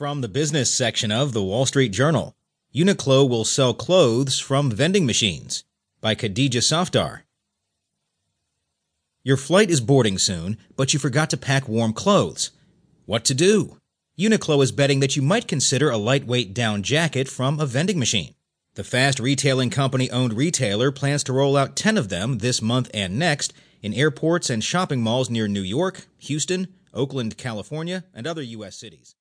From the business section of the Wall Street Journal Uniqlo will sell clothes from vending machines by Khadeeja Safdar. Your flight is boarding soon, but you forgot to pack warm clothes. What to do? Uniqlo is betting that you might consider a lightweight down jacket from a vending machine. The fast retailing company owned retailer plans to roll out 10 of them this month and next in airports and shopping malls near New York, Houston, Oakland, California, and other U.S. cities.